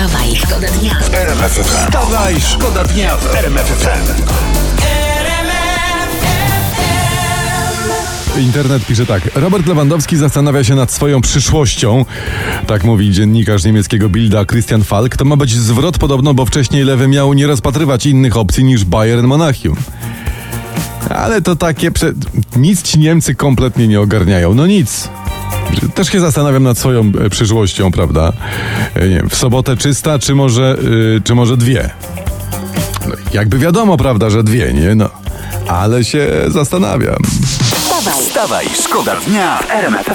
Wstawaj, szkoda dnia. Wstawaj, szkoda dnia w RMF FM. Internet pisze tak. Robert Lewandowski zastanawia się nad swoją przyszłością. Tak mówi dziennikarz niemieckiego Bilda Christian Falk. To ma być zwrot podobno, bo wcześniej Lewy miał nie rozpatrywać innych opcji niż Bayern Monachium. Ale to takie. Prze... Nic ci Niemcy kompletnie nie ogarniają. No nic. Też się zastanawiam nad swoją e, przyszłością, prawda? E, wiem, w sobotę czysta, czy może, y, czy może dwie? No, jakby wiadomo, prawda, że dwie, nie? No. Ale się zastanawiam. Wstawaj, Wstawaj, szkoda dnia w RMF.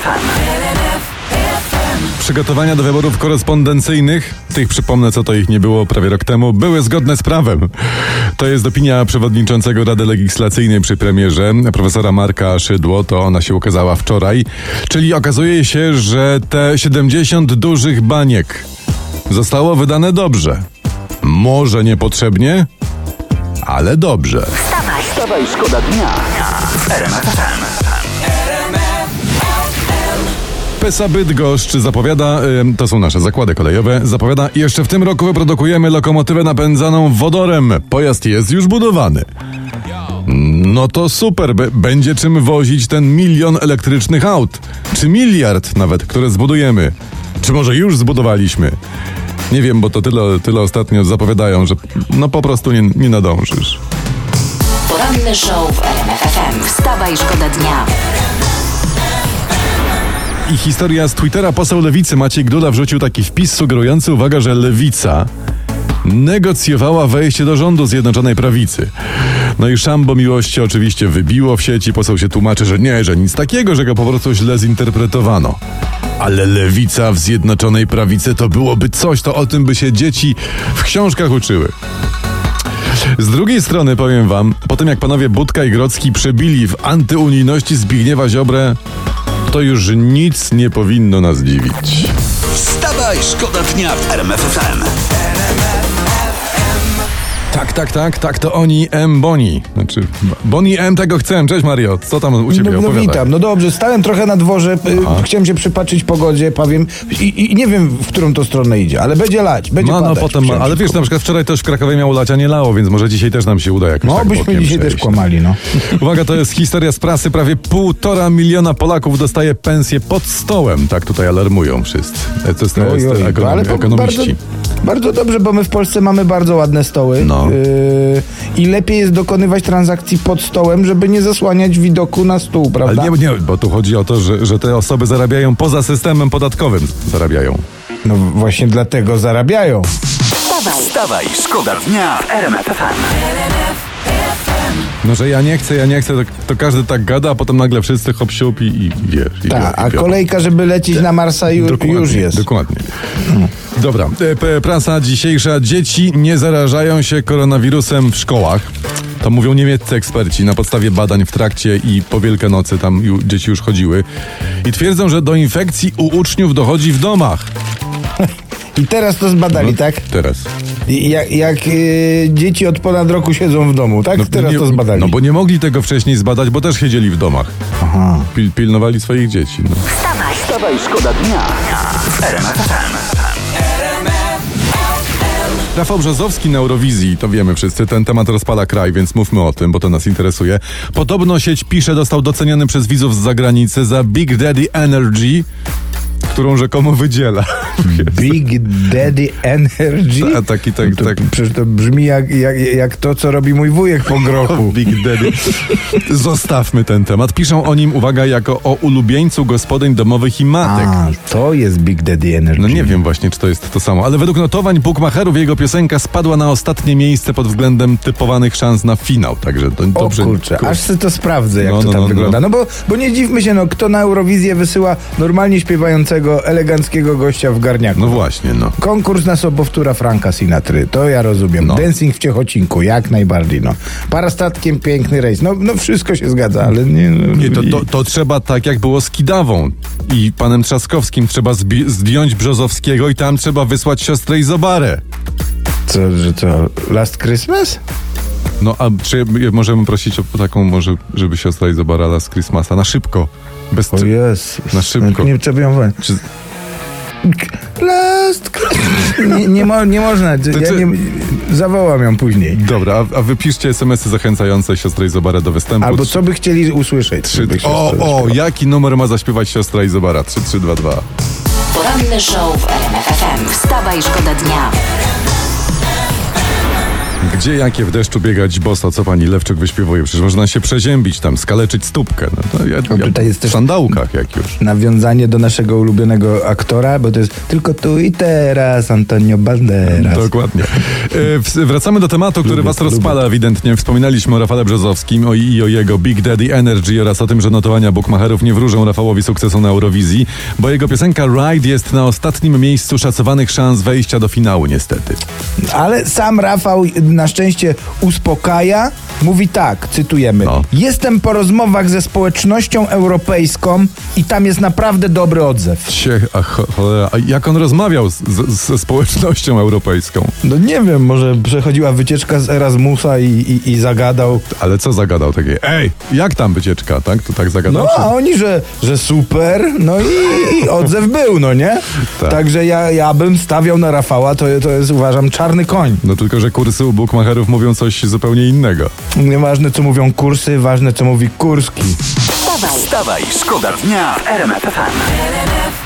Przygotowania do wyborów korespondencyjnych, tych przypomnę, co to ich nie było prawie rok temu, były zgodne z prawem. To jest opinia przewodniczącego Rady Legislacyjnej przy premierze, profesora Marka Szydło, to ona się ukazała wczoraj. Czyli okazuje się, że te 70 dużych baniek zostało wydane dobrze. Może niepotrzebnie, ale dobrze. wstawaj, Wstawaj, szkoda dnia w Pesa Bydgoszcz zapowiada, to są nasze zakłady kolejowe, zapowiada jeszcze w tym roku wyprodukujemy lokomotywę napędzaną wodorem. Pojazd jest już budowany. No to super, będzie czym wozić ten milion elektrycznych aut. Czy miliard nawet, które zbudujemy. Czy może już zbudowaliśmy? Nie wiem, bo to tyle, tyle ostatnio zapowiadają, że no po prostu nie, nie nadążysz. poranny show w RMF FM. Wstawaj, szkoda dnia. I historia z Twittera poseł Lewicy Maciej Gdula wrzucił taki wpis sugerujący, uwaga, że Lewica negocjowała wejście do rządu Zjednoczonej Prawicy. No i szambo miłości oczywiście wybiło w sieci, poseł się tłumaczy, że nie, że nic takiego, że go po prostu źle zinterpretowano. Ale lewica w Zjednoczonej Prawicy to byłoby coś, to o tym by się dzieci w książkach uczyły. Z drugiej strony powiem wam, po tym jak panowie Budka i Grocki przebili w antyunijności Zbigniewa Ziobrę, to już nic nie powinno nas dziwić. Wstawaj, szkoda dnia w RMF FM. Tak, tak, tak, tak, to oni M. Boni. Znaczy, Boni M. tego chcę. Cześć Mario, co tam u ciebie No, no witam, no dobrze, stałem trochę na dworze, y, chciałem się przypatrzyć pogodzie, powiem i, i nie wiem, w którą to stronę idzie, ale będzie lać, będzie No, no padać. potem, Przyjemnie. ale wiesz, na przykład wczoraj też w Krakowie miało lać, a nie lało, więc może dzisiaj też nam się uda jakoś No, tak byśmy dzisiaj też przejść. kłamali, no. Uwaga, to jest historia z prasy. Prawie półtora miliona Polaków dostaje pensję pod stołem. Tak tutaj alarmują wszyscy. To jest, to jest Oj, oj, ekonom, ale po- ekonomiści. bardzo dobrze, bo my w Polsce mamy bardzo ładne stoły No. y, i lepiej jest dokonywać transakcji pod stołem, żeby nie zasłaniać widoku na stół, Ale prawda? nie, nie, bo tu chodzi o to, że, że te osoby zarabiają poza systemem podatkowym. Zarabiają. No właśnie dlatego zarabiają. Wstawaj, Wstawaj, szkoda dnia w RMF FM. No, że ja nie chcę, ja nie chcę, to, to każdy tak gada, a potem nagle wszyscy hop siup i, i wiesz. I Tak, biorą, a i biorą. kolejka, żeby lecieć na Marsa ju, Dokładnie, już jest. Dokładnie. Dobra, e, p- prasa dzisiejsza. Dzieci nie zarażają się koronawirusem w szkołach. To mówią niemieccy eksperci na podstawie badań w trakcie i po Wielkanocy tam ju, dzieci już chodziły. I twierdzą, że do infekcji u uczniów dochodzi w domach. I teraz to zbadali, tak? Teraz. I Jak, jak y, dzieci od ponad roku siedzą w domu, tak? teraz nie, to zbadali. No bo nie mogli tego wcześniej zbadać, bo też siedzieli w domach. Aha. Pil, pilnowali swoich dzieci. No. wstawaj, Wstawaj, szkoda dnia w RMF FM. Rafał Brzozowski na Eurowizji, to wiemy wszyscy, ten temat rozpala kraj, więc mówmy o tym, bo to nas interesuje. Podobno sieć Pisze został doceniony przez widzów z zagranicy za Big Daddy Energy, którą rzekomo wydziela. Big Daddy Energy? A taki, tak, to, tak. Przecież to brzmi jak, jak, jak to, co robi mój wujek po grochu. Big Daddy. Zostawmy ten temat. Piszą o nim, uwaga, jako o ulubieńcu gospodyń domowych i matek. A, to jest Big Daddy Energy. No nie wiem właśnie, czy to jest to samo, ale według notowań bookmacherów jego piosenka spadła na ostatnie miejsce pod względem typowanych szans na finał, także to O dobrze. kurczę, aż sobie to sprawdzę, jak No, to no, tam no, wygląda. No bo, bo nie dziwmy się, no kto na Eurowizję wysyła normalnie śpiewającego, eleganckiego gościa w garniaku. No właśnie, no. Konkurs na sobowtóra Franka Sinatry, to ja rozumiem. No. Dancing w Ciechocinku, jak najbardziej, no. Parastatkiem piękny rejs, no, no wszystko się zgadza, ale nie... No, Nie, to, to, to trzeba tak, jak było z Kidawą i panem Trzaskowskim. Trzeba zdjąć Brzozowskiego i tam trzeba wysłać siostrę Izobarę. Co, że co, Last Christmas? No a czy możemy prosić o taką, może, żeby siostra Izobara z Christmasa na szybko? Bez O Jezus. Na szybko. Nie trzeba ją wejść. Czy... Last. Nie, nie, mo, nie można. Ja ty- nie, zawołam ją później. Dobra, a, a wypiszcie smsy zachęcające siostrę Izobara do występu. Albo co by chcieli usłyszeć? Trzy, o, o, jaki numer ma zaśpiewać siostra Izobara? 3322. Poranny show w RMF FM. Wstawaj, szkoda dnia. Gdzie jakie w deszczu biegać boso? Co pani Lewczyk wyśpiewuje? Przecież można się przeziębić tam, skaleczyć stópkę. No to ja, ja tutaj jest w sandałkach jak już. Nawiązanie do naszego ulubionego aktora, bo to jest tylko tu i teraz Antonio Banderas. Dokładnie. E, Wracamy do tematu, który Lubię, was lubię. rozpala ewidentnie. Wspominaliśmy o Rafale Brzozowskim o, i o jego Big Daddy Energy oraz o tym, że notowania bookmacherów nie wróżą Rafałowi sukcesu na Eurowizji, bo jego piosenka Ride jest na ostatnim miejscu szacowanych szans wejścia do finału niestety. Ale sam Rafał na szczęście uspokaja. Mówi tak, cytujemy. No. Jestem po rozmowach ze społecznością europejską i tam jest naprawdę dobry odzew. Cie, a, cho- cholera, a jak on rozmawiał z, z, ze społecznością europejską? No nie wiem, może przechodziła wycieczka z Erasmusa i, i, i zagadał. Ale co zagadał takie? Ej, jak tam wycieczka, tak? To tak zagadał? No a oni, że, że super, no i, i odzew był, no nie? Tak. Także ja, ja bym stawiał na Rafała, to, to jest uważam czarny koń. No tylko, że kursy u mówią coś zupełnie innego. Nieważne co mówią kursy, ważne co mówi Kurski. Wstawaj, Wstawaj, szkoda dnia w RMF FM.